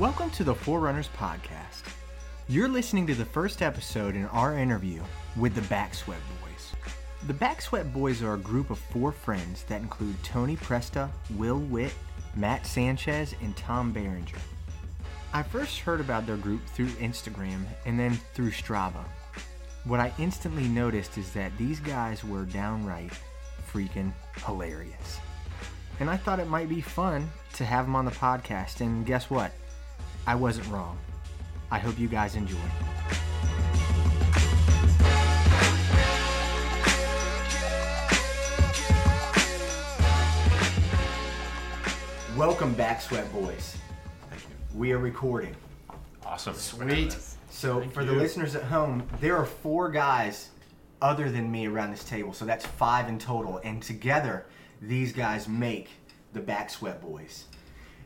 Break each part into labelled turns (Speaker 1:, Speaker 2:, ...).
Speaker 1: Welcome to the Forerunners Podcast. You're listening to the first episode in our interview with the Backsweat Boys. The Backsweat Boys are a group of four friends that include Tony Presta, Will Witt, Matt Sanchez, and Tom Berenger. I first heard about their group through Instagram and then through Strava. What I instantly noticed is that these guys were downright freaking hilarious. And I thought it might be fun to have them on the podcast, and guess what? I wasn't wrong. I hope you guys enjoy. Welcome back, Sweat Boys.
Speaker 2: Thank you.
Speaker 1: We are recording.
Speaker 2: Awesome.
Speaker 1: Sweet. So,
Speaker 2: Thank
Speaker 1: for the
Speaker 2: you.
Speaker 1: listeners at home, there are four guys other than me around this table. So, that's five in total. And together, these guys make the Back Sweat Boys.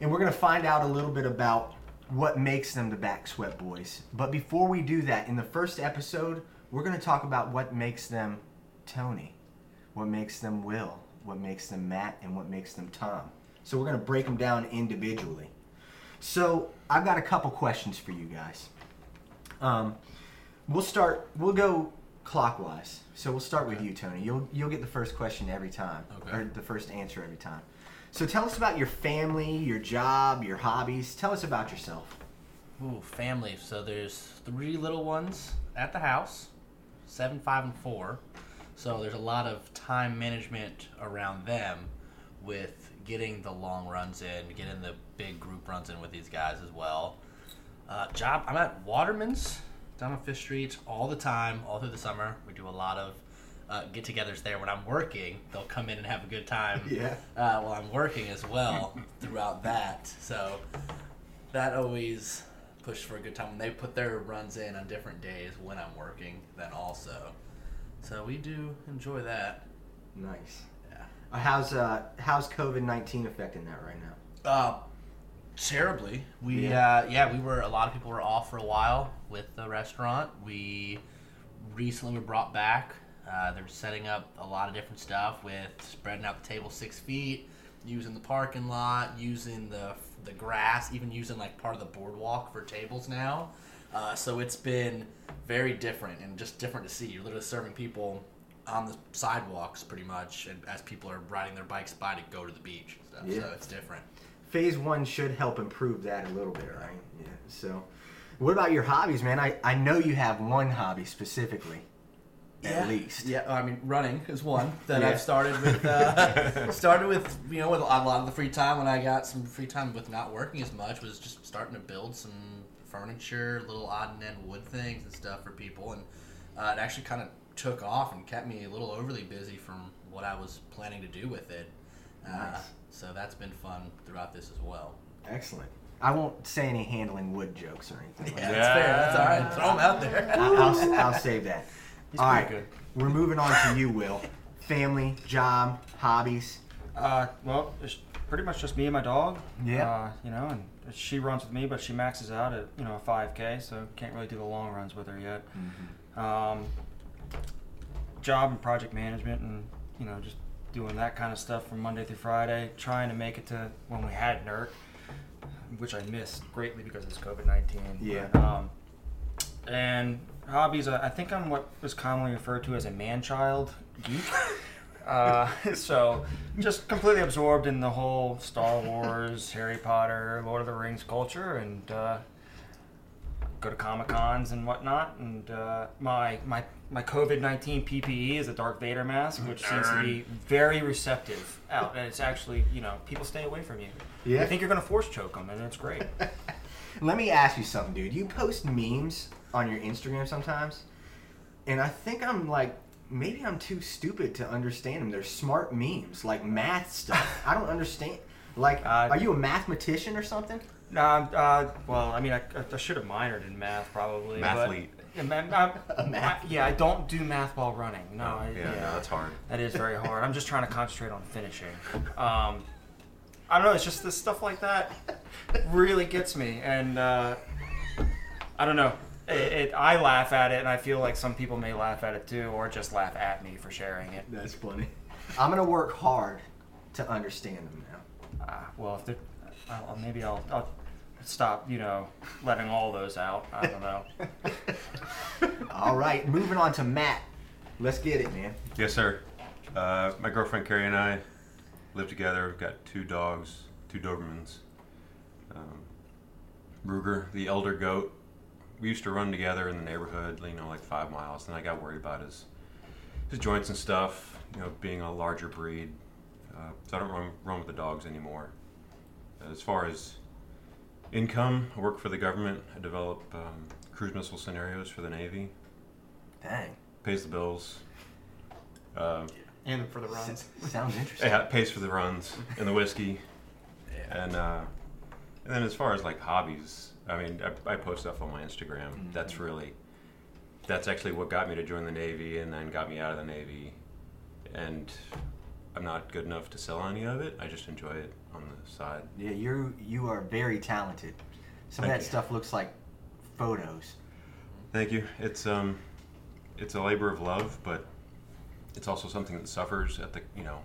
Speaker 1: And we're going to find out a little bit about what makes them the Back Sweat Boys. But before we do that, in the first episode, we're going to talk about what makes them Tony, what makes them Will, what makes them Matt, and what makes them Tom. So, we're going to break them down individually. So I've got a couple questions for you guys. Um, we'll start. We'll go clockwise. So we'll start with you, Tony. You'll you'll get the first question every time,
Speaker 2: Okay.
Speaker 1: or the first answer every time. So tell us about your family, your job, your hobbies. Tell us about yourself.
Speaker 3: Ooh, family. So there's three little ones at the house, seven, five, and four. So there's a lot of time management around them with getting the long runs in, getting the big group runs in with these guys as well. Uh, job, I'm at Waterman's down on Fifth Street all the time, all through the summer. We do a lot of uh, get-togethers there. When I'm working, they'll come in and have a good time
Speaker 1: Yeah.
Speaker 3: uh, while I'm working as well throughout that. So that always pushed for a good time. When they put their runs in on different days when I'm working, then also. So we do enjoy that.
Speaker 1: Nice.
Speaker 3: Yeah.
Speaker 1: Uh, how's uh how's COVID nineteen affecting that right now?
Speaker 3: Uh, terribly. We
Speaker 1: Yeah.
Speaker 3: uh, yeah, we were a lot of people were off for a while with the restaurant. We recently were brought back. Uh, they're setting up a lot of different stuff with spreading out the table six feet, using the parking lot, using the the grass, even using like part of the boardwalk for tables now. Uh, so it's been very different and just different to see. You're literally serving people on the sidewalks pretty much, and as people are riding their bikes by to go to the beach and stuff.
Speaker 1: Yeah.
Speaker 3: So it's different.
Speaker 1: Phase one should help improve that a little bit, right? Yeah. So, what about your hobbies, man? I I know you have one hobby specifically. At least.
Speaker 3: Yeah, I mean, running is one that. I've started with. Uh, started with you know with a lot of the free time when I got some free time with not working as much was just starting to build some furniture, little odd and end wood things and stuff for people, and uh, it actually kind of took off and kept me a little overly busy from what I was planning to do with it. Uh, So that's been fun throughout this as well.
Speaker 1: Excellent. I won't say any handling wood jokes or anything.
Speaker 3: Yeah,
Speaker 1: Like
Speaker 3: that's fair. That's all right. Throw them out there.
Speaker 1: that. I'll, I'll save that.
Speaker 2: He's
Speaker 1: All right,
Speaker 2: good.
Speaker 1: we're moving on to you, Will. Family, job, hobbies.
Speaker 4: Uh, well, it's pretty much just me and my dog.
Speaker 1: Yeah.
Speaker 4: Uh, you know, and she runs with me, but she maxes out at you know a 5K, so can't really do the long runs with her yet. Um, job and project management, and you know just doing that kind of stuff from Monday through Friday. Trying to make it to when we had NERC, which I missed greatly because of COVID 19.
Speaker 1: Yeah.
Speaker 4: Um, and hobbies, I I think I'm what was commonly referred to as a man-child geek. Uh, so, just completely absorbed in the whole Star Wars, Harry Potter, Lord of the Rings culture, and uh, go to Comic Cons and whatnot. And uh, my my my COVID nineteen PPE is a Darth Vader mask, which seems to be very receptive out, and it's actually you know people stay away from you.
Speaker 1: Yeah.
Speaker 4: They think you're gonna force choke them, and it's great.
Speaker 1: Let me ask you something, dude. You post memes on your Instagram sometimes, and I think I'm like, maybe I'm too stupid to understand them. They're smart memes, like math stuff. I don't understand. Like,
Speaker 4: Uh,
Speaker 1: are you a mathematician or something?
Speaker 4: No, I'm, uh, well, I mean, I, I should have minored in math probably. but-
Speaker 2: Mathlete.
Speaker 4: Yeah, ma- ma-
Speaker 1: A math-
Speaker 4: I- yeah, I don't do math while running. No, I,
Speaker 2: yeah, no, that's hard.
Speaker 4: that is very hard. I'm just trying to concentrate on finishing. Um, I don't know. It's just this stuff like that really gets me, and uh, I don't know. It, it, I laugh at it, and I feel like some people may laugh at it too, or just laugh at me for sharing it.
Speaker 1: That's funny. I'm gonna work hard to understand them now.
Speaker 4: Uh, well, if they're, I'll, maybe I'll, I'll stop, you know, letting all those out. I don't know.
Speaker 1: All right, moving on to Matt. Let's get it, man.
Speaker 2: Yes, sir. Uh, my girlfriend Carrie and I live together. We've got two dogs, two Dobermans. Um, Ruger, the elder goat. We used to run together in the neighborhood, you know, like five miles. And I got worried about his his joints and stuff. You know, being a larger breed, uh, so I don't run run with the dogs anymore. As far as income, I work for the government. I develop um, cruise missile scenarios for the Navy.
Speaker 1: Dang.
Speaker 2: Pays the bills. Uh,
Speaker 5: And for the runs.
Speaker 1: S- sounds interesting.
Speaker 2: Yeah, it pays for the runs and the whiskey,
Speaker 3: Yeah.
Speaker 2: and uh, and then as far as like hobbies, I mean, I, I post stuff on my Instagram. That's really, that's actually what got me to join the Navy, and then got me out of the Navy, and I'm not good enough to sell any of it. I just enjoy it on the side.
Speaker 1: Yeah, you you are very talented. Some of that
Speaker 2: you.
Speaker 1: stuff looks like photos.
Speaker 2: Thank you. It's um, it's a labor of love, but it's also something that suffers at the you know.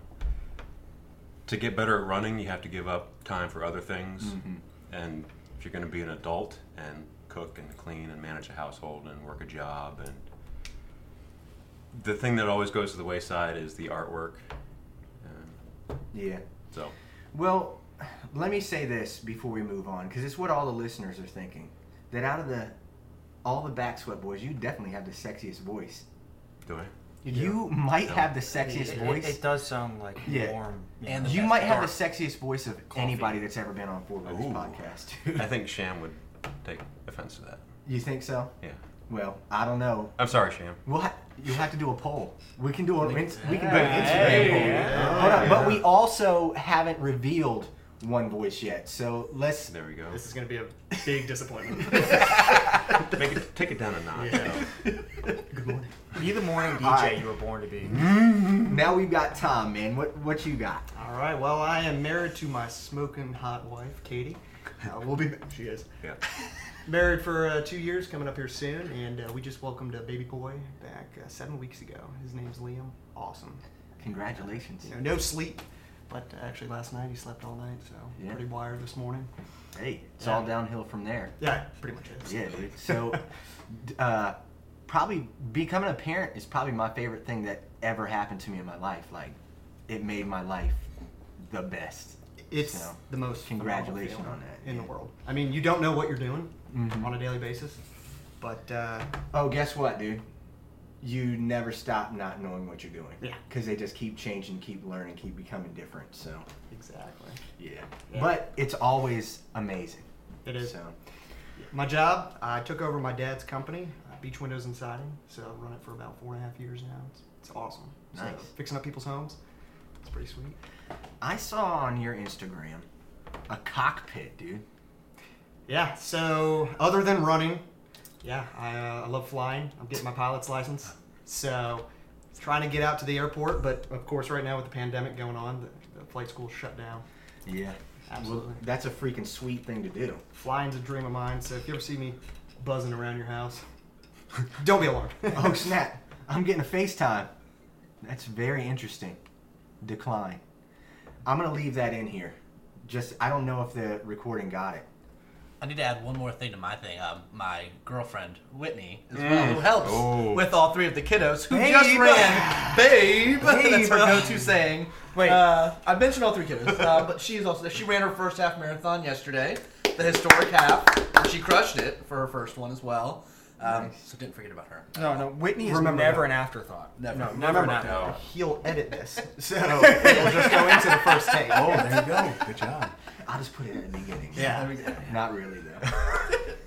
Speaker 2: To get better at running, you have to give up time for other things,
Speaker 1: Mhm.
Speaker 2: And if you're going to be an adult and cook and clean and manage a household and work a job and the thing that always goes to the wayside is the artwork. And
Speaker 1: Yeah.
Speaker 2: so
Speaker 1: Well, let me say this before we move on, because it's what all the listeners are thinking. That out of the all the back sweat boys, you definitely have the sexiest voice.
Speaker 2: do I?
Speaker 1: You, might
Speaker 2: No.
Speaker 1: have the sexiest
Speaker 4: It,
Speaker 1: voice.
Speaker 4: it, it does sound like
Speaker 1: Yeah.
Speaker 4: warm. you
Speaker 3: And
Speaker 4: know.
Speaker 1: you
Speaker 3: best
Speaker 1: might have the sexiest voice of
Speaker 3: coffee.
Speaker 1: anybody that's ever been on Forerunners
Speaker 2: Ooh.
Speaker 1: podcast.
Speaker 2: I think Sham would take offense to that.
Speaker 1: you think so?
Speaker 2: Yeah.
Speaker 1: Well, I don't know.
Speaker 2: I'm sorry, Sham.
Speaker 1: We'll ha- you'll have to do a poll. We can do a
Speaker 3: We-
Speaker 1: we can do an Instagram
Speaker 4: Hey,
Speaker 1: poll.
Speaker 4: yeah.
Speaker 1: Hold on, oh, but we also haven't revealed one voice yet. So let's.
Speaker 2: There we go.
Speaker 5: This is going to be a big disappointment.
Speaker 2: Make it, take it down a notch.
Speaker 5: Yeah.
Speaker 1: Good morning.
Speaker 4: Be the morning DJ
Speaker 1: Alright.
Speaker 4: you were born to be.
Speaker 1: Now we've got Tom, man. What what you got?
Speaker 5: All right. Well, I am married to my smoking hot wife, Katie. Uh, we'll be. She is
Speaker 2: Yeah.
Speaker 5: married for uh, two years, coming up here soon, and uh, we just welcomed a baby boy back uh, seven weeks ago. His name's Liam. Awesome.
Speaker 1: Congratulations.
Speaker 5: You know, no sleep, but uh, actually last night he slept all night, so
Speaker 1: Yeah.
Speaker 5: pretty wired this morning.
Speaker 1: Hey, it's
Speaker 5: Yeah.
Speaker 1: all downhill from there.
Speaker 5: Yeah, pretty much is.
Speaker 1: Yeah, dude. So, uh, probably becoming a parent is probably my favorite thing that ever happened to me in my life. Like, it made my life the best.
Speaker 5: It's
Speaker 1: So,
Speaker 5: the most
Speaker 1: congratulations on that,
Speaker 5: in
Speaker 1: yeah.
Speaker 5: the world. I mean, you don't know what you're doing
Speaker 1: Mhm.
Speaker 5: on a daily basis, but uh,
Speaker 1: Oh, guess what, dude? You never stop not knowing what you're doing.
Speaker 5: Yeah.
Speaker 1: Because they just keep changing, keep learning, keep becoming different. So,
Speaker 5: exactly,
Speaker 1: yeah.
Speaker 5: Yeah.
Speaker 1: But it's always amazing.
Speaker 5: it is.
Speaker 1: So,
Speaker 5: My job, I took over my dad's company, uh, Beach Windows and Siding. So I've run it for about four and a half years now. It's, it's awesome. So
Speaker 1: Nice.
Speaker 5: fixing up people's homes, it's pretty sweet.
Speaker 1: I saw on your Instagram a cockpit, dude.
Speaker 5: Yeah. So other than running, yeah, I, uh, I love flying. I'm getting my pilot's license. So trying to get out to the airport, but of course, right now with the pandemic going on, the, the flight school shut down.
Speaker 1: Yeah.
Speaker 5: Absolutely.
Speaker 1: Well, that's a freaking sweet thing to do.
Speaker 5: Flying's a dream of mine. So if you ever see me buzzing around your house, don't be alarmed.
Speaker 1: oh snap! I'm getting a FaceTime. That's very interesting. Decline. I'm gonna leave that in here. Just I don't know if the recording got it.
Speaker 3: I need to add one more thing to my thing. Um, my girlfriend Whitney, as well, who helps
Speaker 2: Oh.
Speaker 3: with all three of the kiddos, who
Speaker 1: Babe.
Speaker 3: just ran, babe. That's her go-to saying.
Speaker 4: Wait.
Speaker 3: uh, I mentioned all three kiddos, uh, but she's also she ran her first half marathon yesterday, the historic half. and She crushed it for her first one as well. Um,
Speaker 1: Nice.
Speaker 3: So didn't forget about her.
Speaker 4: No, no, Whitney is
Speaker 5: Remember
Speaker 4: never
Speaker 5: that.
Speaker 4: an afterthought.
Speaker 3: Never.
Speaker 4: No,
Speaker 3: Never
Speaker 4: never an
Speaker 5: Remember,
Speaker 4: afterthought.
Speaker 5: he'll edit this, so it'll just go into the first take.
Speaker 1: Oh, there you go.
Speaker 2: Good job.
Speaker 1: I'll just put it at the beginning.
Speaker 5: Yeah.
Speaker 3: There we go.
Speaker 1: Not really though.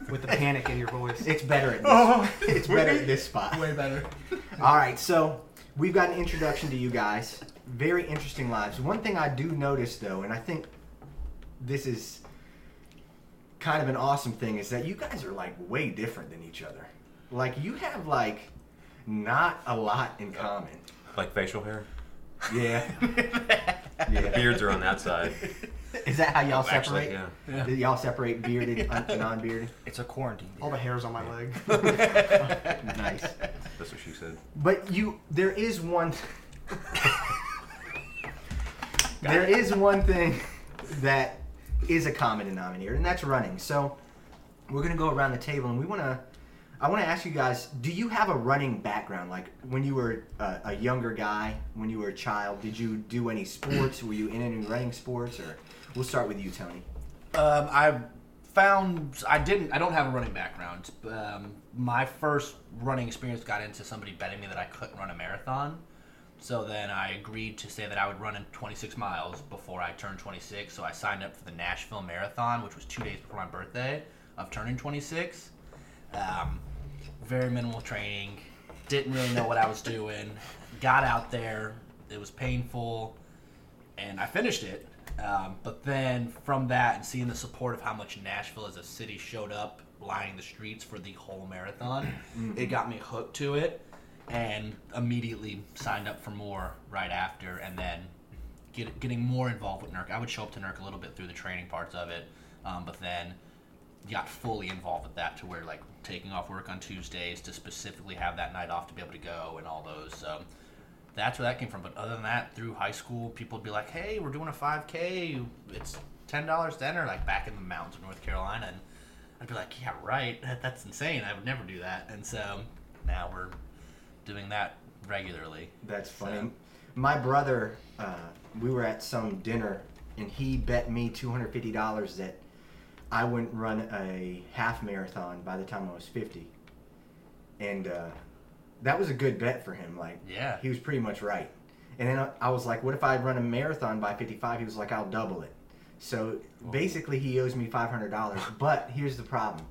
Speaker 5: with the panic in your voice.
Speaker 1: It's better at this.
Speaker 3: Oh.
Speaker 1: it's better at this spot.
Speaker 3: Way better.
Speaker 1: All right, so we've got an introduction to you guys. Very interesting lives. One thing I do notice though, and I think this is kind of an awesome thing, is that you guys are like way different than each other. Like you have like not a lot in common.
Speaker 2: Like facial hair.
Speaker 1: Yeah. yeah.
Speaker 2: Beards are on that side.
Speaker 1: Is that how y'all
Speaker 2: Actually,
Speaker 1: separate?
Speaker 2: yeah.
Speaker 1: Do Y'all separate bearded, un- non-bearded.
Speaker 4: It's a quarantine.
Speaker 5: All the hairs on my leg.
Speaker 1: Nice.
Speaker 2: That's what she said.
Speaker 1: But you, there is one. there is one thing that is a common denominator, and that's running. So we're gonna go around the table, and we wanna. I want to ask you guys: Do you have a running background? Like when you were a, a younger guy, when you were a child, did you do any sports? Were you in any running sports? Or we'll start with you, Tony.
Speaker 3: Um, I found I didn't. I don't have a running background. Um, my first running experience got into somebody betting me that I couldn't run a marathon. So then I agreed to say that I would run in 26 miles before I turned 26. So I signed up for the Nashville Marathon, which was two days before my birthday of turning 26. Um, very minimal training. Didn't really know what I was doing. Got out there. It was painful, and I finished it. Um, but then from that and seeing the support of how much Nashville as a city showed up lining the streets for the whole marathon, it got me hooked to it and immediately signed up for more right after and then get, getting more involved with NERC. I would show up to NERC a little bit through the training parts of it, um, but then got fully involved with that to where like taking off work on Tuesdays to specifically have that night off to be able to go and all those. So that's where that came from. But other than that, through high school, people would be like, "Hey, we're doing a 5K. It's ten dollars to enter." Like back in the mountains of North Carolina, and I'd be like, "Yeah, right. That's insane. I would never do that." And so now we're doing that regularly.
Speaker 1: That's
Speaker 3: So-
Speaker 1: funny. My brother, uh, we were at some dinner, and he bet me two hundred fifty dollars that I wouldn't run a half marathon by the time I was fifty, and uh, that was a good bet for him. Like,
Speaker 3: Yeah.
Speaker 1: he was pretty much right. And then I, I was like, "What if I run a marathon by fifty-five? He was like, "I'll double it." So basically, he owes me five hundred dollars. But here's the problem.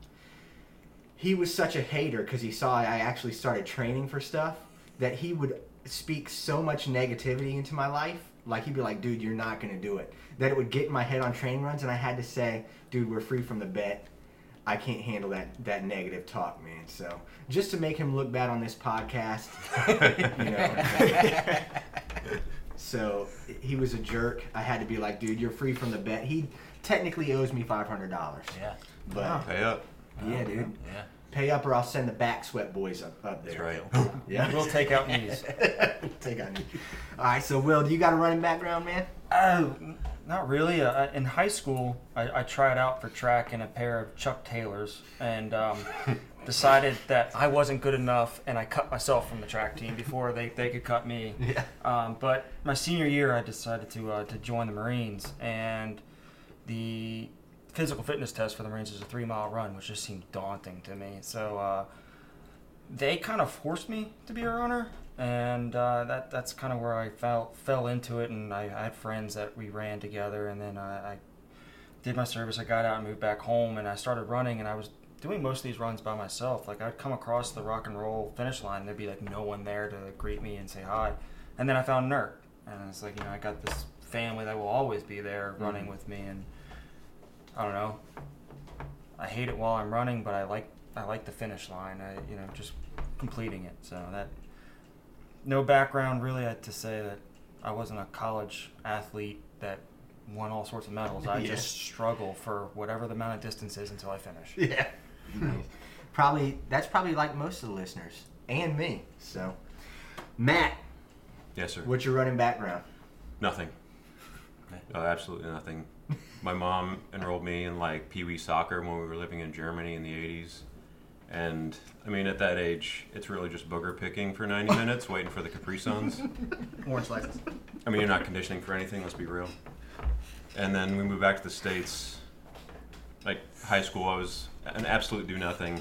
Speaker 1: He was such a hater because he saw I actually started training for stuff that he would speak so much negativity into my life. Like he'd be like, "Dude, you're not gonna do it." That it would get in my head on training runs, and I had to say, "Dude, we're free from the bet. I can't handle that that negative talk, man." So just to make him look bad on this podcast, you know. so he was a jerk. I had to be like, "Dude, you're free from the bet." He technically owes me five hundred dollars.
Speaker 3: Yeah.
Speaker 1: But
Speaker 2: Pay up.
Speaker 1: yeah, dude,
Speaker 3: Yeah.
Speaker 1: pay up or I'll send the back sweat boys up, up there.
Speaker 2: That's right.
Speaker 1: Yeah.
Speaker 4: We'll take out knees.
Speaker 1: Take on you. All right, so Will, do you got a running background, man?
Speaker 4: Oh, n- not really. Uh, in high school, I, I tried out for track in a pair of Chuck Taylors and um, decided that I wasn't good enough, and I cut myself from the track team before they, they could cut me.
Speaker 1: Yeah.
Speaker 4: Um, but my senior year, I decided to uh, to join the Marines, and the physical fitness test for the Marines is a three mile run, which just seemed daunting to me. So uh, they kind of forced me to be a runner, and uh, that that's kind of where I fell fell into it. And I, I had friends that we ran together, and then I, I did my service. I got out and moved back home, and I started running, and I was doing most of these runs by myself. Like I'd come across the rock and roll finish line, and there'd be like no one there to greet me and say hi. And then I found NERC, and it's like you know I got this family that will always be there running with me, and I don't know. I hate it while I'm running, but I like I like the finish line. I you know just completing it. So that no background really uh, to say that I wasn't a college athlete that won all sorts of medals. I
Speaker 1: Yeah.
Speaker 4: just struggle for whatever the amount of distance is until I finish.
Speaker 1: Yeah. probably that's probably like most of the listeners and me. So, Matt,
Speaker 2: Yes, sir.
Speaker 1: what's your running background?
Speaker 2: Nothing. Uh, absolutely nothing. My mom enrolled me in like pee wee soccer when we were living in Germany in the 80s. And I mean, at that age, it's really just booger picking for 90 minutes, waiting for the Capri Suns.
Speaker 1: Orange slices.
Speaker 2: I mean, you're not conditioning for anything, let's be real. And then we moved back to the States. Like high school, I was an absolute do nothing.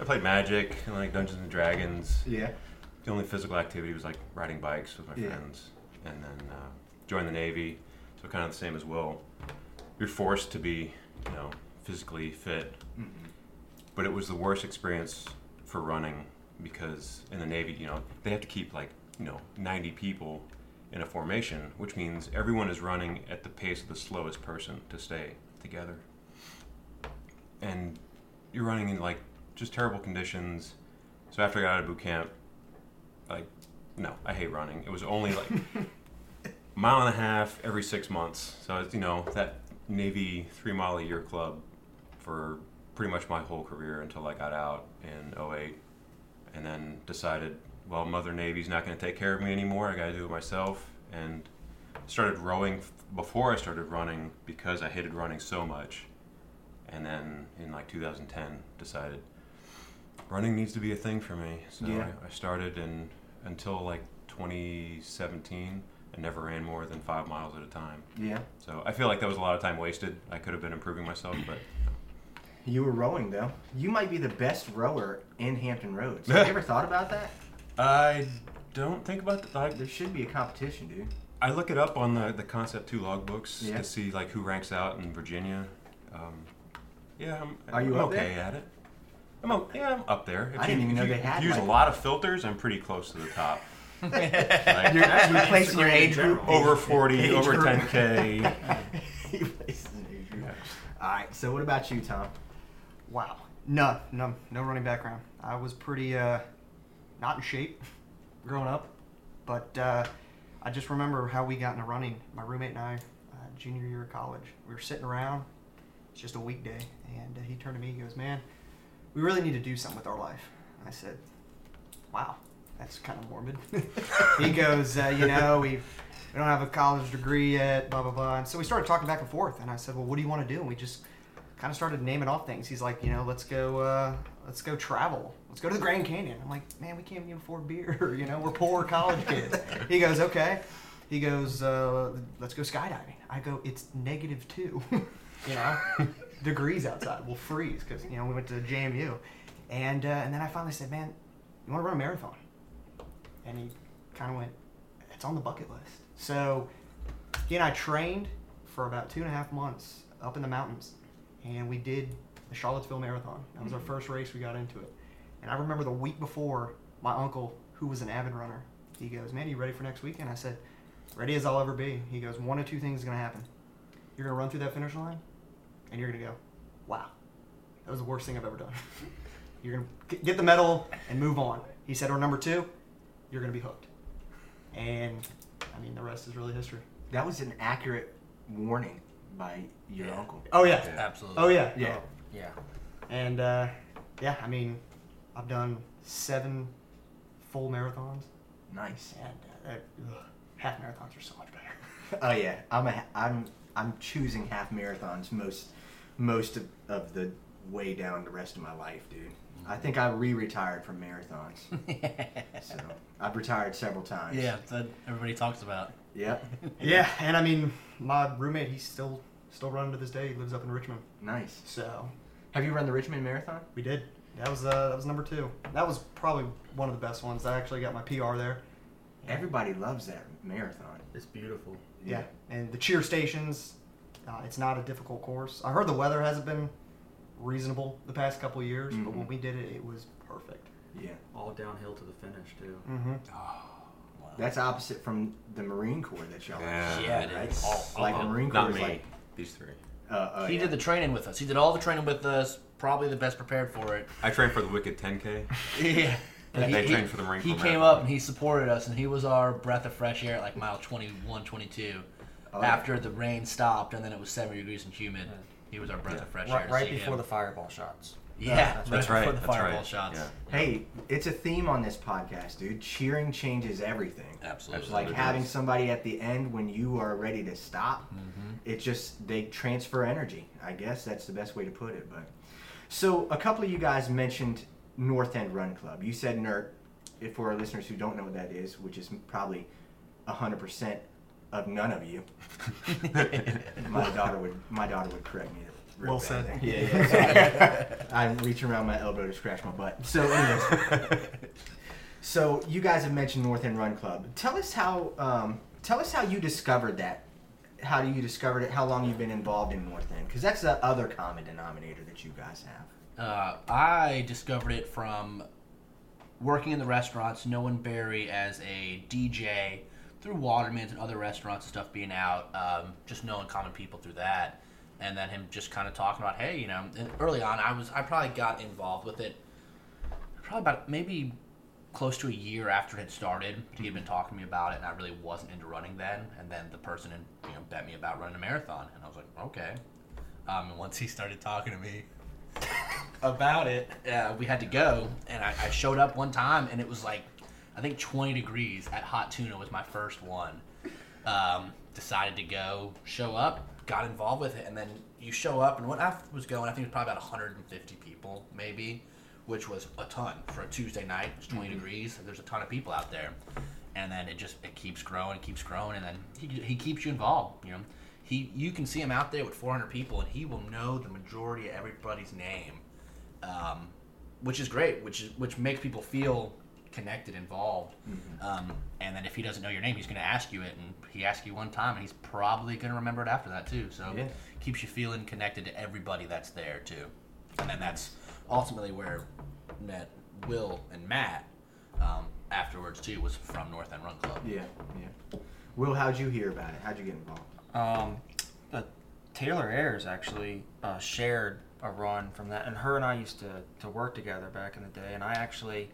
Speaker 2: I played Magic and like Dungeons and Dragons.
Speaker 1: Yeah.
Speaker 2: The only physical activity was like riding bikes with my
Speaker 1: Yeah.
Speaker 2: friends, and then uh, joined the Navy. So kind of the same as Will. You're forced to be, you know, physically fit, but it was the worst experience for running because in the Navy, you know, they have to keep like you know 90 people in a formation, which means everyone is running at the pace of the slowest person to stay together, and you're running in like just terrible conditions. So after I got out of boot camp, like, no, I hate running. It was only like mile and a half every six months. So it's, you know that Navy three mile a year club for pretty much my whole career until I got out in 08 and then decided, well, Mother Navy's not going to take care of me anymore. I got to do it myself and started rowing before I started running because I hated running so much, and then in like 2010 decided running needs to be a thing for me. So
Speaker 1: Yeah.
Speaker 2: I, I started and until like 2017, I never ran more than five miles at a time.
Speaker 1: Yeah.
Speaker 2: So I feel like that was a lot of time wasted. I could have been improving myself, but
Speaker 1: You were rowing though. You might be the best rower in Hampton Roads. Have you ever thought about that?
Speaker 2: I don't think about that. Like,
Speaker 1: There should be a competition, dude.
Speaker 2: I look it up on the, the Concept 2 logbooks
Speaker 1: Yeah.
Speaker 2: to see like who ranks out in Virginia. Um, yeah, I'm,
Speaker 1: Are you
Speaker 2: I'm
Speaker 1: up
Speaker 2: okay
Speaker 1: there?
Speaker 2: at it. I'm o- yeah, I'm up there. If
Speaker 1: I didn't
Speaker 2: you,
Speaker 1: even know
Speaker 2: you
Speaker 1: they had,
Speaker 2: use
Speaker 1: like-
Speaker 2: a lot of filters. I'm pretty close to the top. Like,
Speaker 1: You're,
Speaker 5: That's
Speaker 1: you're placing your age group
Speaker 2: over 40,
Speaker 1: Age
Speaker 2: over 10k.
Speaker 1: He places an age group. All right. So what about you, Tom?
Speaker 5: Wow. No, no, no running background. I was pretty uh, not in shape growing up, but uh, I just remember how we got into running. My roommate and I, uh, junior year of college, we were sitting around. It's just a weekday, and uh, he turned to me. He goes, "Man, we really need to do something with our life." I said, "Wow, that's kind of morbid." he goes, uh, "You know, we we don't have a college degree yet, blah blah blah." And so we started talking back and forth, and I said, "Well, what do you want to do?" And we just kind of started naming off things. He's like, you know, let's go, uh, let's go travel. Let's go to the Grand Canyon. I'm like, man, we can't even afford beer. you know, we're poor college kids. he goes, okay. He goes, uh, let's go skydiving. I go, it's negative two. you know, degrees outside. We'll freeze because you know we went to JMU, and uh, and then I finally said, man, you want to run a marathon? And he kind of went, it's on the bucket list. So he and I trained for about two and a half months up in the mountains, and we did the Charlottesville Marathon. That was our mm-hmm. first race. We got into it, and I remember the week before, my uncle, who was an avid runner, he goes, "Man, you ready for next weekend?" I said, "Ready as I'll ever be." He goes, "One of two things is gonna happen. You're gonna run through that finish line, and you're gonna go, wow, that was the worst thing I've ever done. you're gonna get the medal and move on." He said, "Or number two, you're gonna be hooked." And I mean, the rest is really history.
Speaker 1: That was an accurate warning by your
Speaker 3: Yeah.
Speaker 1: uncle.
Speaker 5: Oh yeah.
Speaker 3: Absolutely.
Speaker 5: Oh yeah.
Speaker 1: Yeah.
Speaker 4: Yeah.
Speaker 5: And uh, yeah, I mean, I've done seven full marathons,
Speaker 1: Nice.
Speaker 5: and uh, ugh, half marathons are so much better.
Speaker 1: Oh yeah, I'm a I'm I'm choosing half marathons most most of, of the way down the rest of my life, dude. I think I re-retired from marathons. so I've retired several times.
Speaker 3: yeah, that everybody talks about.
Speaker 1: Yeah,
Speaker 5: yeah, and I mean, my roommate, he's still still running to this day. He lives up in Richmond,
Speaker 1: Nice.
Speaker 5: so
Speaker 1: Have you run the Richmond Marathon?
Speaker 5: we did. That was uh, that was number two. That was probably one of the best ones. I actually got my PR there.
Speaker 1: Everybody loves that marathon.
Speaker 4: It's beautiful.
Speaker 5: Yeah, and the cheer stations. Uh, it's not a difficult course. I heard the weather hasn't been reasonable the past couple years, but
Speaker 1: Mhm.
Speaker 5: when we did it, it was perfect.
Speaker 1: Yeah.
Speaker 4: All downhill to the finish too.
Speaker 5: Mm-hmm.
Speaker 1: That's opposite from the Marine Corps that y'all.
Speaker 2: Yeah.
Speaker 3: Yeah, it
Speaker 1: right?
Speaker 3: is.
Speaker 1: like the Marine Corps
Speaker 2: Not
Speaker 1: is
Speaker 2: me.
Speaker 1: like.
Speaker 2: These three.
Speaker 1: Uh, uh,
Speaker 3: he
Speaker 1: yeah.
Speaker 3: did the training with us. He did all the training with us. Probably the best prepared for it.
Speaker 2: I trained for the Wicked 10K.
Speaker 3: Yeah.
Speaker 2: They trained for the Marine
Speaker 3: He came up and he supported us, and he was our breath of fresh air at like mile 21, 22.
Speaker 1: Oh, yeah.
Speaker 3: After the rain stopped and then it was 70 degrees and humid, he was our breath of fresh air.
Speaker 4: Right,
Speaker 3: to
Speaker 4: right before
Speaker 3: him.
Speaker 4: the fireball shots.
Speaker 3: Yeah,
Speaker 4: That's
Speaker 2: That's
Speaker 3: right
Speaker 2: right.
Speaker 3: before the
Speaker 2: That's
Speaker 3: fireball
Speaker 2: right.
Speaker 3: shots.
Speaker 2: Yeah.
Speaker 1: Hey, it's a theme on this podcast, dude. Cheering changes everything.
Speaker 3: Absolutely.
Speaker 1: like
Speaker 2: it
Speaker 1: having somebody at the end when you are ready to stop
Speaker 3: Mm-hmm.
Speaker 1: it just they transfer energy i guess that's the best way to put it but so a couple of you guys mentioned north end run club you said NERC if for our listeners who don't know what that is which is probably 100% of none of you my daughter would my daughter would correct me real
Speaker 5: Well said.
Speaker 1: there. yeah yeah sorry. i'm reaching around my elbow to scratch my butt so anyways so you guys have mentioned North End Run Club. Tell us how um, tell us how you discovered that. How do you discovered it? How long you've been involved in North End? Because that's the other common denominator that you guys have.
Speaker 3: Uh, I discovered it from working in the restaurants, knowing Barry as a DJ through Waterman's and other restaurants and stuff being out, um, just knowing common people through that, and then him just kind of talking about, hey, you know, early on, I was I probably got involved with it probably about maybe close to a year after it had started. He had been talking to me about it, and I really wasn't into running then. And then the person, had you know, bet me about running a marathon, and I was like, okay. Um, and once he started talking to me about it, uh, we had to go, and I, I showed up one time, and it was like, I think 20 degrees at Hot Tuna was my first one. Um, decided to go, show up, got involved with it, and then you show up, and what I was going, I think it was probably about 150 people, maybe, which was a ton for a Tuesday night. It's 20 degrees. There's a ton of people out there, and then it just it keeps growing, keeps growing, and then he, he keeps you involved. You know, he you can see him out there with 400 people, and he will know the majority of everybody's name, um, which is great, which is which makes people feel connected, involved. Um, and then if he doesn't know your name, he's going to ask you it, and he asks you one time, and he's probably going to remember it after that too. So
Speaker 1: Yeah.
Speaker 3: keeps you feeling connected to everybody that's there too. And then that's ultimately where met Will and Matt um, afterwards too was from North End Run Club.
Speaker 1: Yeah, yeah. Will, how'd you hear about it? How'd you get involved?
Speaker 4: Um, uh, Taylor Ayers actually uh, shared a run from that, and her and I used to, to work together back in the day, and I actually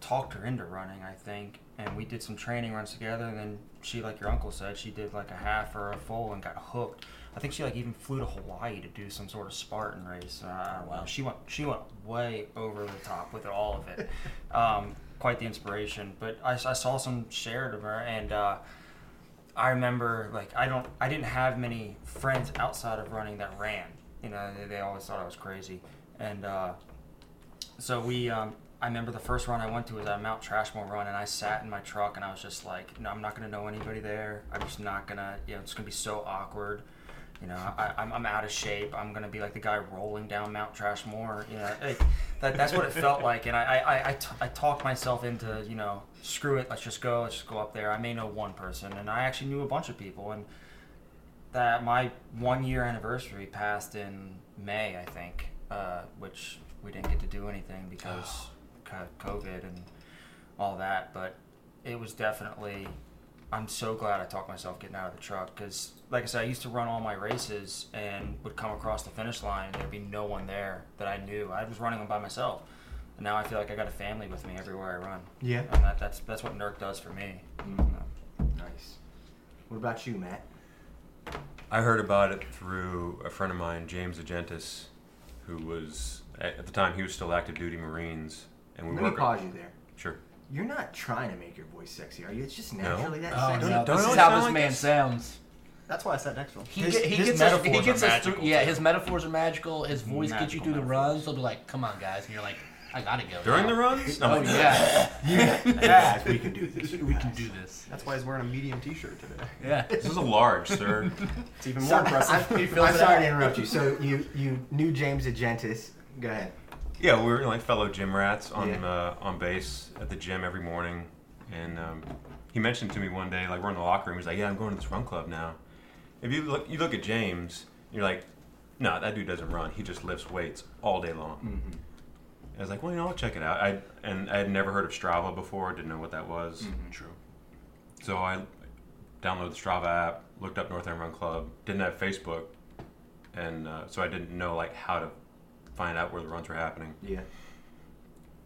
Speaker 4: talked her into running, I think, and we did some training runs together, and then she, like your uncle said, she did like a half or a full and got hooked. I think she like even flew to Hawaii to do some sort of Spartan race. Uh, I.
Speaker 3: Wow.
Speaker 4: She went she went way over the top with all of it. um, quite the inspiration. But I, I saw some shared of her, and uh, I remember like I don't I didn't have many friends outside of running that ran. You know, they, they always thought I was crazy, and uh, so we. Um, I remember the first run I went to was at Mount Trashmore run, and I sat in my truck and I was just like, no, I'm not gonna know anybody there. I'm just not gonna, you know, it's gonna be so awkward. You know, I, I'm, I'm out of shape. I'm gonna be like the guy rolling down Mount Trashmore. You know, like, that, that's what it felt like. And I, I, I, I, t- I talked myself into, you know, screw it. Let's just go. Let's just go up there. I may know one person, and I actually knew a bunch of people. And that my one year anniversary passed in May, I think, uh, which we didn't get to do anything because COVID and all that. But it was definitely. I'm so glad I talked myself getting out of the truck because, like I said, I used to run all my races and would come across the finish line and there'd be no one there that I knew. I was running them by myself, and now I feel like I got a family with me everywhere I run.
Speaker 1: Yeah.
Speaker 4: and that, that's that's what NERC does for me. Mm-hmm.
Speaker 1: Nice. What about you, Matt?
Speaker 2: I heard about it through a friend of mine, James Agentis, who was at at the time he was still active duty Marines, and we
Speaker 1: Let me
Speaker 2: worked.
Speaker 1: pause you there.
Speaker 2: Sure.
Speaker 1: You're not trying to make your voice sexy, are you? It's just
Speaker 2: No.
Speaker 1: naturally that
Speaker 3: Oh
Speaker 1: sexy.
Speaker 3: no!
Speaker 2: don't
Speaker 3: This is how this
Speaker 2: like
Speaker 3: man
Speaker 2: this?
Speaker 3: sounds.
Speaker 5: That's why I sat next to him.
Speaker 3: He,
Speaker 4: His-
Speaker 3: get, he
Speaker 4: his
Speaker 3: gets us, he
Speaker 4: metaphors
Speaker 3: gets
Speaker 4: are
Speaker 3: us through,
Speaker 4: magical,
Speaker 3: yeah, his metaphors are magical. His voice gets you
Speaker 4: Magical
Speaker 3: through the runs. He'll be like, "Come on, guys," and you're like, "I gotta go."
Speaker 2: During
Speaker 3: now."
Speaker 2: the runs?
Speaker 3: Oh yeah,
Speaker 1: Yes, we can do this.
Speaker 3: we can do this.
Speaker 5: That's why he's wearing a medium T-shirt today.
Speaker 3: Yeah.
Speaker 2: This is a large, sir.
Speaker 5: It's even more
Speaker 1: So,
Speaker 5: impressive.
Speaker 1: I'm, I'm sorry to interrupt you. So you you knew James Agentis. Go ahead.
Speaker 2: Yeah, we were like fellow gym rats on
Speaker 1: Yeah.
Speaker 2: uh, on base at the gym every morning, and um, he mentioned to me one day, like we're in the locker room, he's like, "Yeah, I'm going to this run club now." If you look, you look at James, you're like, "No, that dude doesn't run. He just lifts weights all day long."
Speaker 1: Mm-hmm.
Speaker 2: I was like, "Well, you know, I'll check it out." I and I had never heard of Strava before, didn't know what that was.
Speaker 3: True.
Speaker 2: So I downloaded the Strava app, looked up North End Run Club, didn't have Facebook, and uh, so I didn't know like how to find out where the runs were happening.
Speaker 1: Yeah.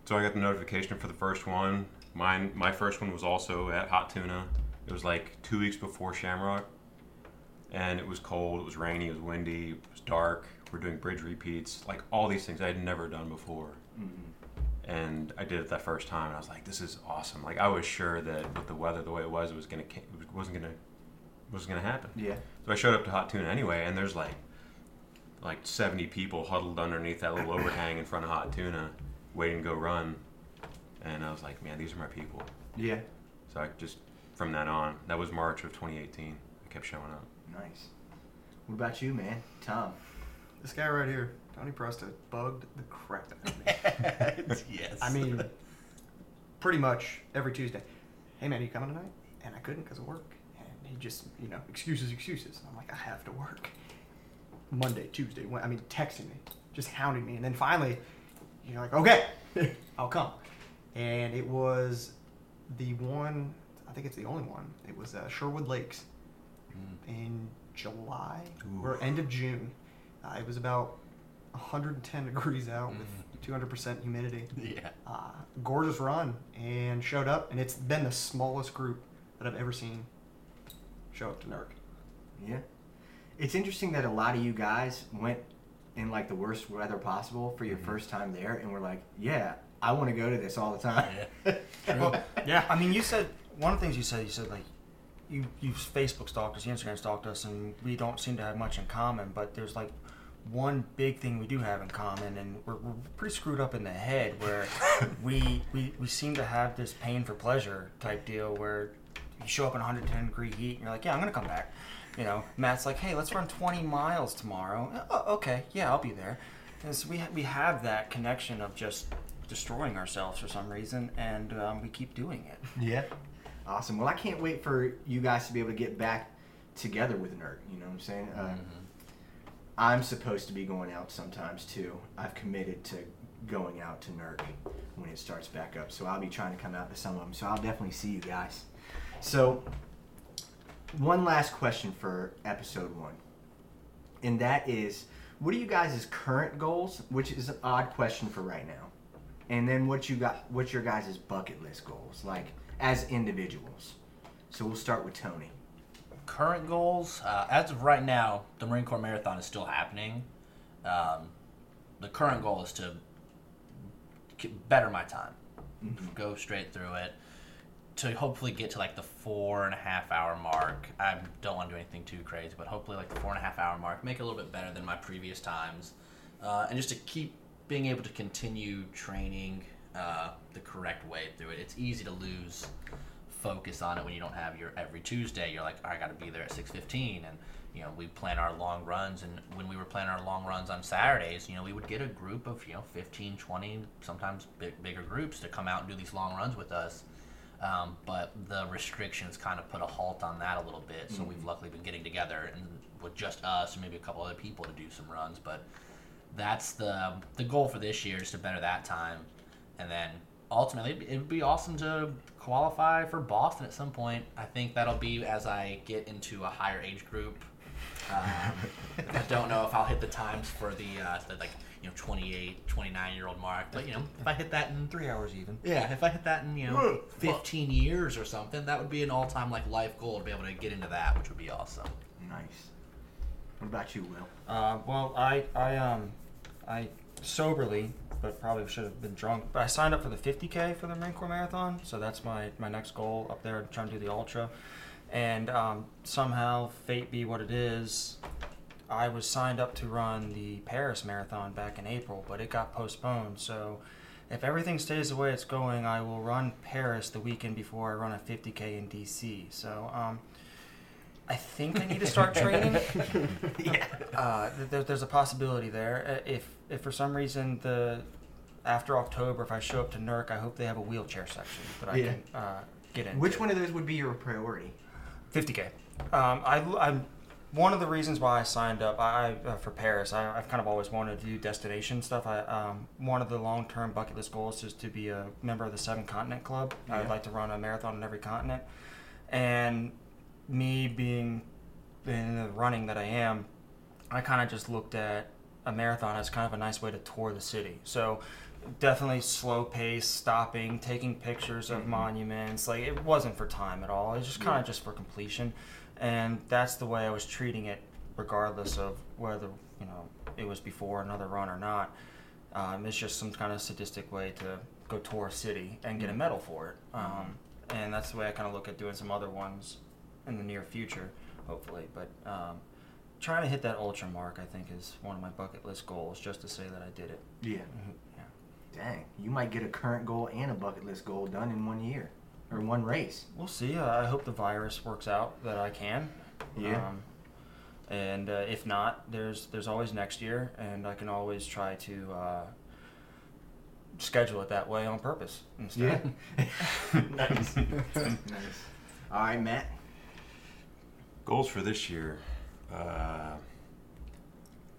Speaker 2: So I got the notification for the first one. Mine, my first one was also at Hot Tuna. It was like two weeks before Shamrock, and it was cold. It was rainy. It was windy. It was dark. We're doing bridge repeats, like all these things I had never done before. Mm-hmm. And I did it that first time, and I was like, "This is awesome!" Like I was sure that with the weather the way it was, it was gonna, it wasn't gonna, wasn't gonna happen.
Speaker 1: Yeah.
Speaker 2: So I showed up to Hot Tuna anyway, and there's like like 70 people huddled underneath that little overhang in front of Hot Tuna, waiting to go run. And I was like, man, these are my people.
Speaker 1: Yeah.
Speaker 2: So I just from that on, that was March of 2018. I kept showing up.
Speaker 1: Nice. What about you, man? Tom.
Speaker 5: This guy right here, Tony Presta, bugged the crap out of me.
Speaker 3: yes.
Speaker 5: I mean, pretty much every Tuesday. Hey man, are you coming tonight? And I couldn't because of work. And he just, you know, excuses, excuses. And I'm like, I have to work. Monday, Tuesday, Wed- I mean, texting me, just hounding me, and then finally, you're like, okay, I'll come. And it was the one, I think it's the only one. It was uh, Sherwood Lakes in July or end of June. Uh, it was about 110 degrees out with 200% humidity
Speaker 3: yeah.
Speaker 5: uh, gorgeous run and showed up and it's been the smallest group that i've ever seen show up to nerc
Speaker 1: Yeah. It's interesting that a lot of you guys went in like the worst weather possible for your mm-hmm. first time there, and we're like, yeah, I want to go to this all the time.
Speaker 3: Yeah. True.
Speaker 4: Yeah, I mean, you said one of the things you said. You said like you you Facebook stalked us, you Instagram stalked us, and we don't seem to have much in common. But there's like one big thing we do have in common, and we're, we're pretty screwed up in the head where we, we we seem to have this pain for pleasure type deal where you show up in 110 degree heat and you're like, yeah, I'm gonna come back. You know, Matt's like, hey, let's run 20 miles tomorrow. Oh, okay, yeah, I'll be there. And so we ha- we have that connection of just destroying ourselves for some reason, and um, we keep doing it.
Speaker 1: Yeah. Awesome. Well, I can't wait for you guys to be able to get back together with NERC. You know what I'm saying? Uh, I'm supposed to be going out sometimes too. I've committed to going out to NERC when it starts back up. So I'll be trying to come out to some of them. So I'll definitely see you guys. So, one last question for episode one. And that is what are you guys' current goals? Which is an odd question for right now. And then what you got what's your guys' bucket list goals? Like as individuals. So we'll start with Tony.
Speaker 3: Current goals, uh, as of right now, the Marine Corps Marathon is still happening. Um, the current goal is to better my time, go straight through it, to hopefully get to like the four and a half hour mark. I don't want to do anything too crazy, but hopefully like the four and a half hour mark, make it a little bit better than my previous times, uh, and just to keep being able to continue training uh, the correct way through it. It's easy to lose focus on it when you don't have your every Tuesday. You're like, I got to be there at six fifteen, and you know we plan our long runs. And when we were planning our long runs on Saturdays, you know we would get a group of you know 15, 20, sometimes big, bigger groups to come out and do these long runs with us. Um, but the restrictions kind of put a halt on that a little bit. So we've luckily been getting together and with just us and maybe a couple other people to do some runs. But that's the the goal for this year is to better that time, and then ultimately it'd be- it would be awesome to qualify for Boston at some point. I think that'll be as I get into a higher age group. Um, I don't know if I'll hit the times for the, uh, the like you know 28, 29 year old mark, but you know if I hit that in
Speaker 4: Three hours even.
Speaker 3: yeah, if I hit that in you know 15 years or something, that would be an all time like life goal to be able to get into that, which would be awesome.
Speaker 1: Nice. What about you, Will?
Speaker 4: Uh, well, I I um I soberly, but probably should have been drunk. But I signed up for the 50k for the Marine Corps Marathon, so that's my my next goal up there, trying to do the ultra. And um, somehow, fate be what it is, I was signed up to run the Paris Marathon back in April, but it got postponed. So. If everything stays the way it's going, I will run Paris the weekend before I run a 50k in DC. So, um, I think I need to start training.
Speaker 1: yeah.
Speaker 4: Uh, there, there's a possibility there. Uh, If if for some reason the after October, if I show up to NERC, I hope they have a wheelchair section that I
Speaker 1: Yeah.
Speaker 4: can uh, get in.
Speaker 1: Which one of those would be your priority?
Speaker 4: 50k. Um, I, I'm one of the reasons why I signed up. I uh, for Paris. I, I've kind of always wanted to do destination stuff. I um, one of the long term bucket list goals is to be a member of the Seven Continent Club.
Speaker 1: Yeah.
Speaker 4: I'd like to run a marathon in every continent, and me being in the running that I am, I kind of just looked at a marathon as kind of a nice way to tour the city. So definitely slow pace, stopping, taking pictures of monuments. Like it wasn't for time at all. It was just kind of just for completion, and that's the way I was treating it, regardless of whether you know it was before another run or not. Um, it's just some kind of sadistic way to go tour a city and get a medal for it. Um, and that's the way I kind of look at doing some other ones in the near future, hopefully. But um, trying to hit that ultra mark, I think, is one of my bucket list goals, just to say that I did it.
Speaker 1: Yeah.
Speaker 4: Mhm, Yeah.
Speaker 1: Dang. You might get a current goal and a bucket list goal done in one year or one race.
Speaker 4: We'll see. Uh, I hope the virus works out that I can.
Speaker 1: Yeah.
Speaker 4: Um, and uh, if not, there's there's always next year, and I can always try to uh, schedule it that way on purpose instead.
Speaker 1: nice. nice. All right, Matt.
Speaker 2: Goals for this year. Uh,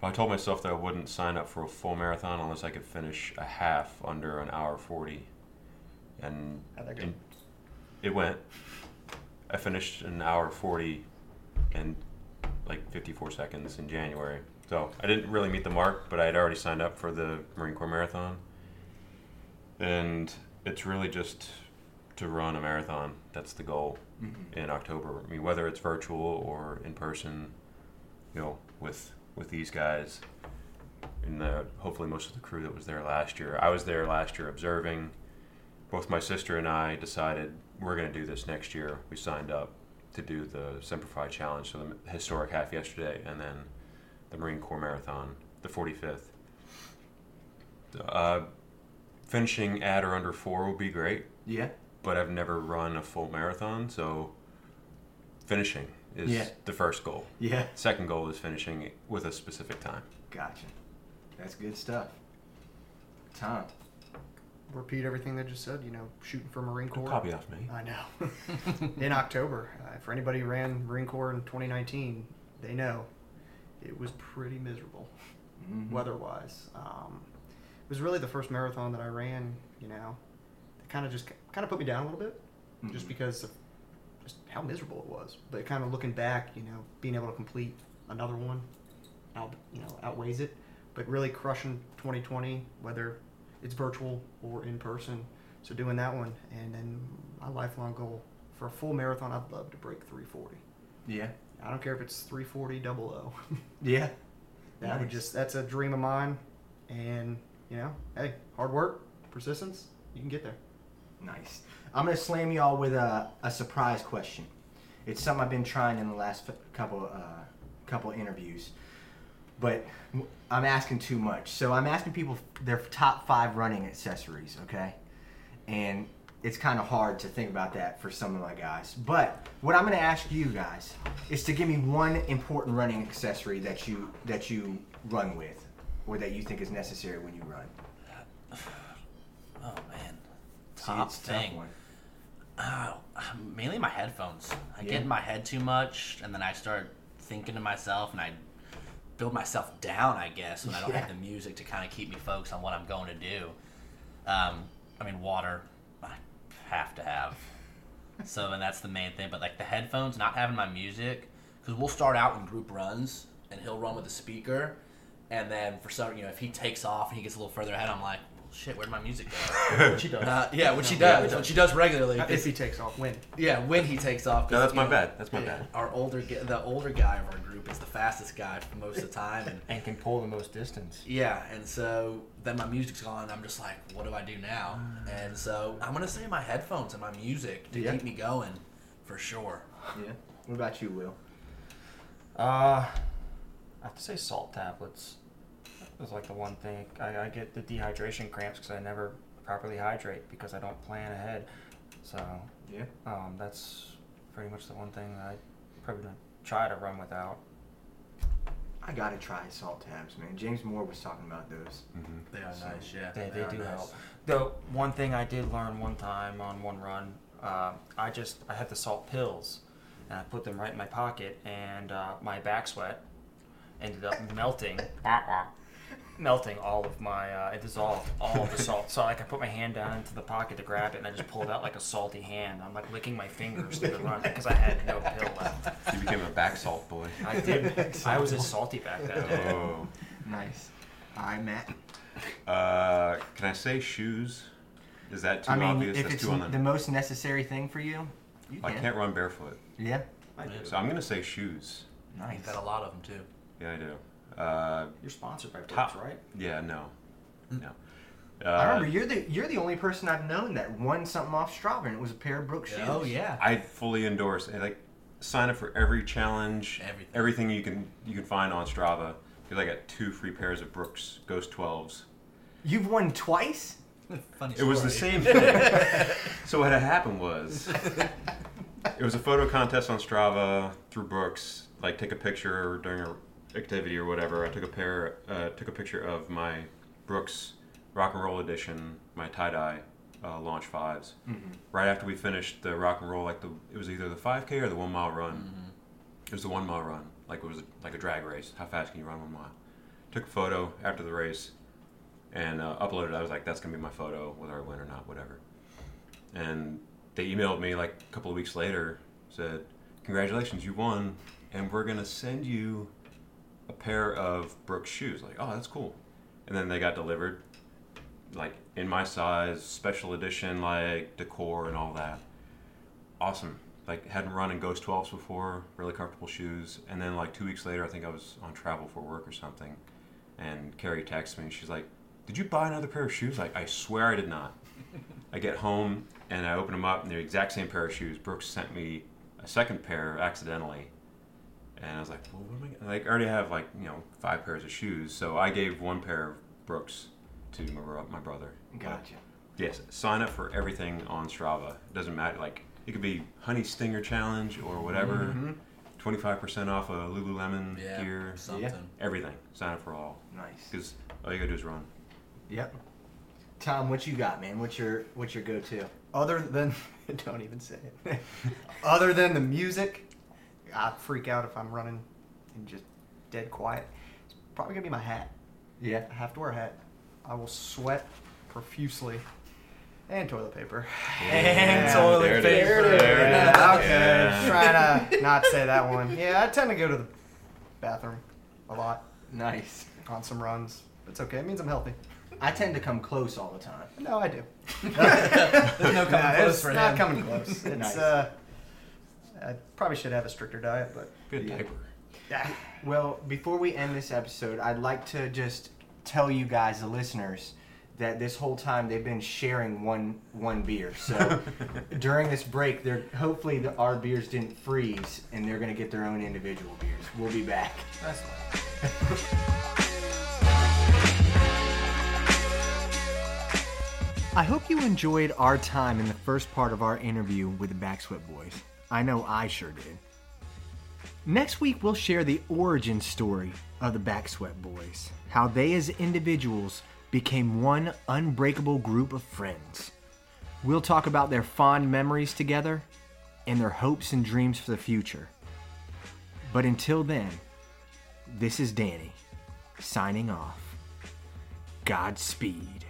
Speaker 2: I told myself that I wouldn't sign up for a full marathon unless I could finish a half under an hour 40. And,
Speaker 5: How'd that go?
Speaker 2: and it went. I finished an hour 40 and like 54 seconds in January. So I didn't really meet the mark, but I had already signed up for the Marine Corps Marathon. And it's really just to run a marathon. That's the goal mm-hmm. in October. I mean, whether it's virtual or in person, you know, with with these guys, and the hopefully most of the crew that was there last year. I was there last year observing. Both my sister and I decided we're going to do this next year. We signed up to do the Semper Fi Challenge, so the historic half yesterday, and then the Marine Corps Marathon, the 45th. Uh, finishing at or under four would be great,
Speaker 1: Yeah.
Speaker 2: but I've never run a full marathon, so finishing is
Speaker 1: Yeah.
Speaker 2: the first goal.
Speaker 1: Yeah.
Speaker 2: Second goal is finishing with a specific time.
Speaker 1: Gotcha. That's good stuff. Tom.
Speaker 5: Repeat everything they just said. You know, shooting for Marine
Speaker 2: Don't
Speaker 5: Corps.
Speaker 2: copy off me.
Speaker 5: I know. in October, uh, for anybody who ran Marine Corps in 2019, they know it was pretty miserable
Speaker 1: Mhm.
Speaker 5: weather-wise. Um, it was really the first marathon that I ran. You know, it kind of just kind of put me down a little bit, just
Speaker 1: Mhm.
Speaker 5: because of just how miserable it was. But kind of looking back, you know, being able to complete another one, out you know outweighs it. But really crushing 2020, whether it's virtual or in person. So doing that one, and then my lifelong goal for a full marathon, I'd love to break 340.
Speaker 1: Yeah.
Speaker 5: I don't care if it's 340 double O.
Speaker 1: Yeah.
Speaker 5: That would just that's a dream of mine, and you know, hey, hard work, persistence, you can get there.
Speaker 1: Nice. I'm gonna slam y'all with a, a surprise question. It's something I've been trying in the last couple uh, couple interviews, but I'm asking too much. So I'm asking people their top five running accessories. Okay, and it's kind of hard to think about that for some of my guys. But what I'm gonna ask you guys is to give me one important running accessory that you that you run with, or that you think is necessary when you run.
Speaker 3: Oh man, top
Speaker 1: tough
Speaker 3: thing. Oh, mainly my headphones. I
Speaker 1: Yeah.
Speaker 3: get in my head too much, and then I start thinking to myself, and I build myself down. I guess when I don't have the music to kind of keep me focused on what I'm going to do. Um, I mean, water, I have to have. So, and that's the main thing. But like the headphones, not having my music, because we'll start out in group runs, and he'll run with a speaker, and then for some, you know, if he takes off and he gets a little further ahead, I'm like, shit, where'd my music go?
Speaker 5: Which he does.
Speaker 3: Uh, yeah, which he
Speaker 5: Yeah,
Speaker 3: does, which he does regularly.
Speaker 5: if he takes off, win.
Speaker 3: Yeah, when he takes off. 'cause,
Speaker 2: No, that's
Speaker 3: you
Speaker 2: my
Speaker 3: know,
Speaker 2: bad. That's my
Speaker 3: yeah,
Speaker 2: bad.
Speaker 3: Our older, the older guy of our group is the fastest guy most of the time, and
Speaker 4: and can pull the most distance.
Speaker 3: yeah, and so then my music's gone. and I'm just like, what do I do now? And so I'm gonna say my headphones and my music to
Speaker 1: Yeah.
Speaker 3: keep me going, for sure.
Speaker 1: Yeah. What about you, Will?
Speaker 4: Uh, I have to say salt tablets. Is like the one thing I, I get the dehydration cramps because I never properly hydrate because I don't plan ahead. So
Speaker 1: Yeah.
Speaker 4: um, that's pretty much the one thing that I probably gonna try to run without.
Speaker 1: I gotta try salt tabs, man. James Moore was talking about those.
Speaker 2: hmm
Speaker 3: They are
Speaker 1: So,
Speaker 3: nice, yeah.
Speaker 4: They, they
Speaker 3: are
Speaker 4: do
Speaker 3: nice.
Speaker 4: help. Though one thing I did learn one time on one run, uh, I just I had the salt pills, and I put them right in my pocket, and uh, my back sweat ended up melting, melting all of my. Uh, it dissolved all of the salt. So like I put my hand down into the pocket to grab it, and I just pulled out like a salty hand. I'm like licking my fingers through the run because I had no pill left.
Speaker 2: You became a back salt boy.
Speaker 4: I did. I was a salty back then.
Speaker 2: Oh.
Speaker 1: Nice. All right, Matt.
Speaker 2: Uh, can I say shoes? Is that too
Speaker 1: I mean,
Speaker 2: obvious?
Speaker 1: if
Speaker 2: That's
Speaker 1: it's
Speaker 2: too on
Speaker 1: the
Speaker 2: the.
Speaker 1: most necessary thing for you, you
Speaker 2: I
Speaker 1: can.
Speaker 2: can't run barefoot,
Speaker 1: Yeah.
Speaker 5: I do.
Speaker 2: so I'm gonna say shoes.
Speaker 1: Nice.
Speaker 3: Got a lot of them too.
Speaker 2: Yeah, I do. Uh,
Speaker 5: You're sponsored by Brooks,
Speaker 2: Top-
Speaker 5: right?
Speaker 2: yeah, no, no. Uh,
Speaker 1: I remember you're the you're the only person I've known that won something off Strava, and it was a pair of Brooks shoes.
Speaker 3: Oh yeah.
Speaker 2: I fully endorse and like sign up for every challenge,
Speaker 3: Everything.
Speaker 2: everything you can you can find on Strava. Because I got two free pairs of Brooks Ghost 12s.
Speaker 1: You've won twice.
Speaker 3: Funny
Speaker 2: It was the same thing. so what had happened was, it was a photo contest on Strava through Brooks. Like take a picture during a activity or whatever. I took a pair, uh, took a picture of my Brooks Rock and Roll Edition, my tie dye uh, launch 5s Right after we finished the rock and roll, like the it was either the 5K or the one mile run. It was the one mile run, like it was like a drag race. How fast can you run one mile? Took a photo after the race and uh, uploaded. it. I was like, that's gonna be my photo, whether I win or not, whatever. And they emailed me like a couple of weeks later, said, "Congratulations, you won, and we're gonna send you a pair of Brooks shoes." Like, oh, that's cool. And then they got delivered, like in my size, special edition, like decor and all that. Awesome. Like hadn't run in Ghost 12s before, really comfortable shoes. And then like two weeks later, I think I was on travel for work or something, and Carrie texts me. and She's like, "Did you buy another pair of shoes?" Like, I swear I did not. I get home and I open them up, and they're the exact same pair of shoes. Brooks sent me a a second pair accidentally, and I was like, well, what am I? gonna-" Like, I already have like you know five pairs of shoes, so I gave one pair of Brooks to my, bro- my brother.
Speaker 1: Gotcha.
Speaker 2: Yes, sign up for everything on Strava. It doesn't matter. Like it could be Honey Stinger Challenge or whatever. Mm-hmm. Twenty five percent off of Lululemon
Speaker 3: Yeah,
Speaker 2: gear.
Speaker 3: something.
Speaker 2: Everything. Sign up for all.
Speaker 1: Nice.
Speaker 2: Because all you gotta do is run.
Speaker 1: Yep. Tom, what you got, man? What's your what's your go-to?
Speaker 5: Other than, don't even say it. Other than the music, I freak out if I'm running and just dead quiet. It's probably gonna be my hat.
Speaker 1: Yeah.
Speaker 5: I have to wear a hat. I will sweat profusely. And toilet paper.
Speaker 3: And toilet
Speaker 2: there it
Speaker 3: paper.
Speaker 2: is. There it is.
Speaker 5: Okay.
Speaker 2: Yeah.
Speaker 5: Trying to not say that one. Yeah, I tend to go to the bathroom a lot
Speaker 1: Nice.
Speaker 5: on some runs. It's okay. It means I'm healthy.
Speaker 1: I tend to come close all the time.
Speaker 5: No, I do.
Speaker 3: There's no coming
Speaker 5: Nah,
Speaker 3: close
Speaker 5: it's
Speaker 3: for
Speaker 5: not
Speaker 3: him.
Speaker 5: coming close. It's
Speaker 1: Nice.
Speaker 5: uh, I probably should have a stricter diet, but
Speaker 2: Good
Speaker 1: Yeah.
Speaker 2: diaper.
Speaker 5: yeah.
Speaker 1: Well, before we end this episode, I'd like to just tell you guys, the listeners, that this whole time they've been sharing one one beer. So during this break, they're hopefully the, our beers didn't freeze, and they're gonna get their own individual beers. We'll be back.
Speaker 3: That's fine.
Speaker 1: I hope you enjoyed our time in the first part of our interview with the Backsweat Boys. I know I sure did. Next week, we'll share the origin story of the Backsweat Boys, how they as individuals became one unbreakable group of friends. We'll talk about their fond memories together and their hopes and dreams for the future. But until then, this is Danny, signing off. Godspeed.